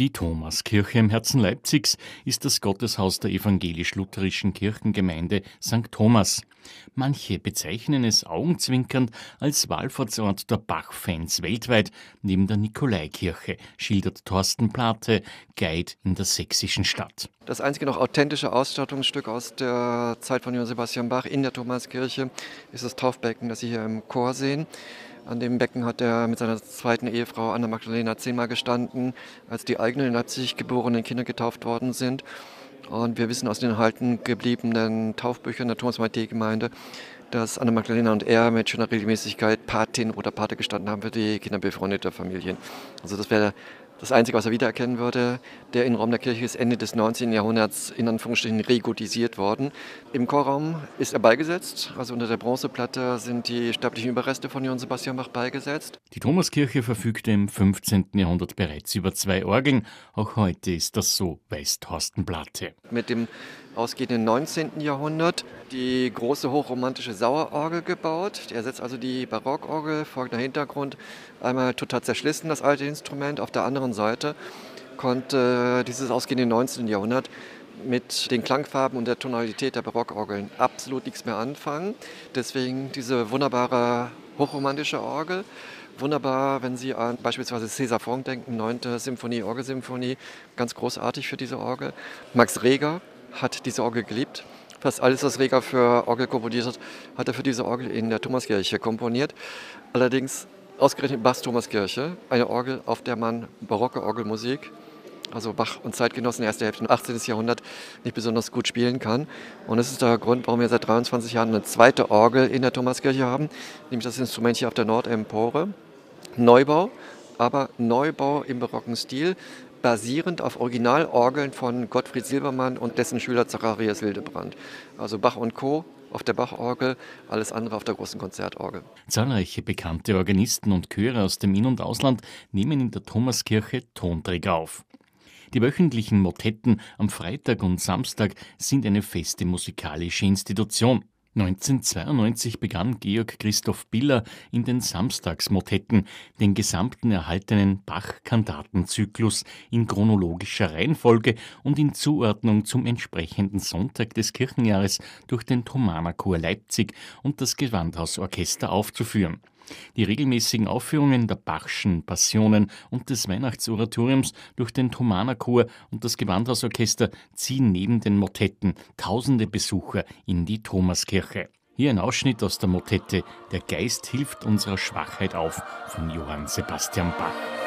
Die Thomaskirche im Herzen Leipzigs ist das Gotteshaus der evangelisch-lutherischen Kirchengemeinde St. Thomas. Manche bezeichnen es augenzwinkernd als Wallfahrtsort der Bach-Fans weltweit, neben der Nikolaikirche, schildert Thorsten Plate, Guide in der sächsischen Stadt. Das einzige noch authentische Ausstattungsstück aus der Zeit von Johann Sebastian Bach in der Thomaskirche ist das Taufbecken, das Sie hier im Chor sehen. An dem Becken hat er mit seiner zweiten Ehefrau Anna Magdalena zehnmal gestanden, als die eigenen in Leipzig geborenen Kinder getauft worden sind. Und wir wissen aus den erhalten gebliebenen Taufbüchern der Thomas Gemeinde, dass Anna Magdalena und er mit schöner Regelmäßigkeit Patin oder Pate gestanden haben für die Kinder befreundeter Familien. Also das wäre das Einzige, was er wiedererkennen würde, der Innenraum der Kirche ist Ende des 19. Jahrhunderts in Anführungsstrichen regotisiert worden. Im Chorraum ist er beigesetzt, also unter der Bronzeplatte sind die sterblichen Überreste von Johann Sebastian Bach beigesetzt. Die Thomaskirche verfügte im 15. Jahrhundert bereits über zwei Orgeln. Auch heute ist das so, weiß Thorsten Platte. Mit dem ausgehenden 19. Jahrhundert die große hochromantische Sauerorgel gebaut. Die ersetzt also die Barockorgel, folgender Hintergrund. Einmal total zerschlissen, das alte Instrument. Auf der anderen Seite konnte dieses ausgehende 19. Jahrhundert mit den Klangfarben und der Tonalität der Barockorgeln absolut nichts mehr anfangen. Deswegen diese wunderbare hochromantische Orgel. Wunderbar, wenn Sie an beispielsweise César Franck denken, 9. Symphonie, Orgelsymphonie, ganz großartig für diese Orgel. Max Reger, hat diese Orgel geliebt. Fast alles, was Reger für Orgel komponiert hat, hat er für diese Orgel in der Thomaskirche komponiert. Allerdings ausgerechnet Bachs Thomaskirche, eine Orgel, auf der man barocke Orgelmusik, also Bach und Zeitgenossen erste Hälfte des 18. Jahrhunderts, nicht besonders gut spielen kann. Und das ist der Grund, warum wir seit 23 Jahren eine zweite Orgel in der Thomaskirche haben, nämlich das Instrument hier auf der Nordempore. Neubau, aber Neubau im barocken Stil basierend auf Originalorgeln von Gottfried Silbermann und dessen Schüler Zacharias Hildebrand. Also Bach und Co. auf der Bachorgel, alles andere auf der großen Konzertorgel. Zahlreiche bekannte Organisten und Chöre aus dem In- und Ausland nehmen in der Thomaskirche Tonträger auf. Die wöchentlichen Motetten am Freitag und Samstag sind eine feste musikalische Institution. 1992 begann Georg Christoph Biller in den Samstagsmotetten den gesamten erhaltenen Bach-Kantatenzyklus in chronologischer Reihenfolge und in Zuordnung zum entsprechenden Sonntag des Kirchenjahres durch den Thomanerchor Leipzig und das Gewandhausorchester aufzuführen. Die regelmäßigen Aufführungen der Bachschen Passionen und des Weihnachtsoratoriums durch den Thomanerchor und das Gewandhausorchester ziehen neben den Motetten tausende Besucher in die Thomaskirche. Hier ein Ausschnitt aus der Motette Der Geist hilft unserer Schwachheit auf von Johann Sebastian Bach.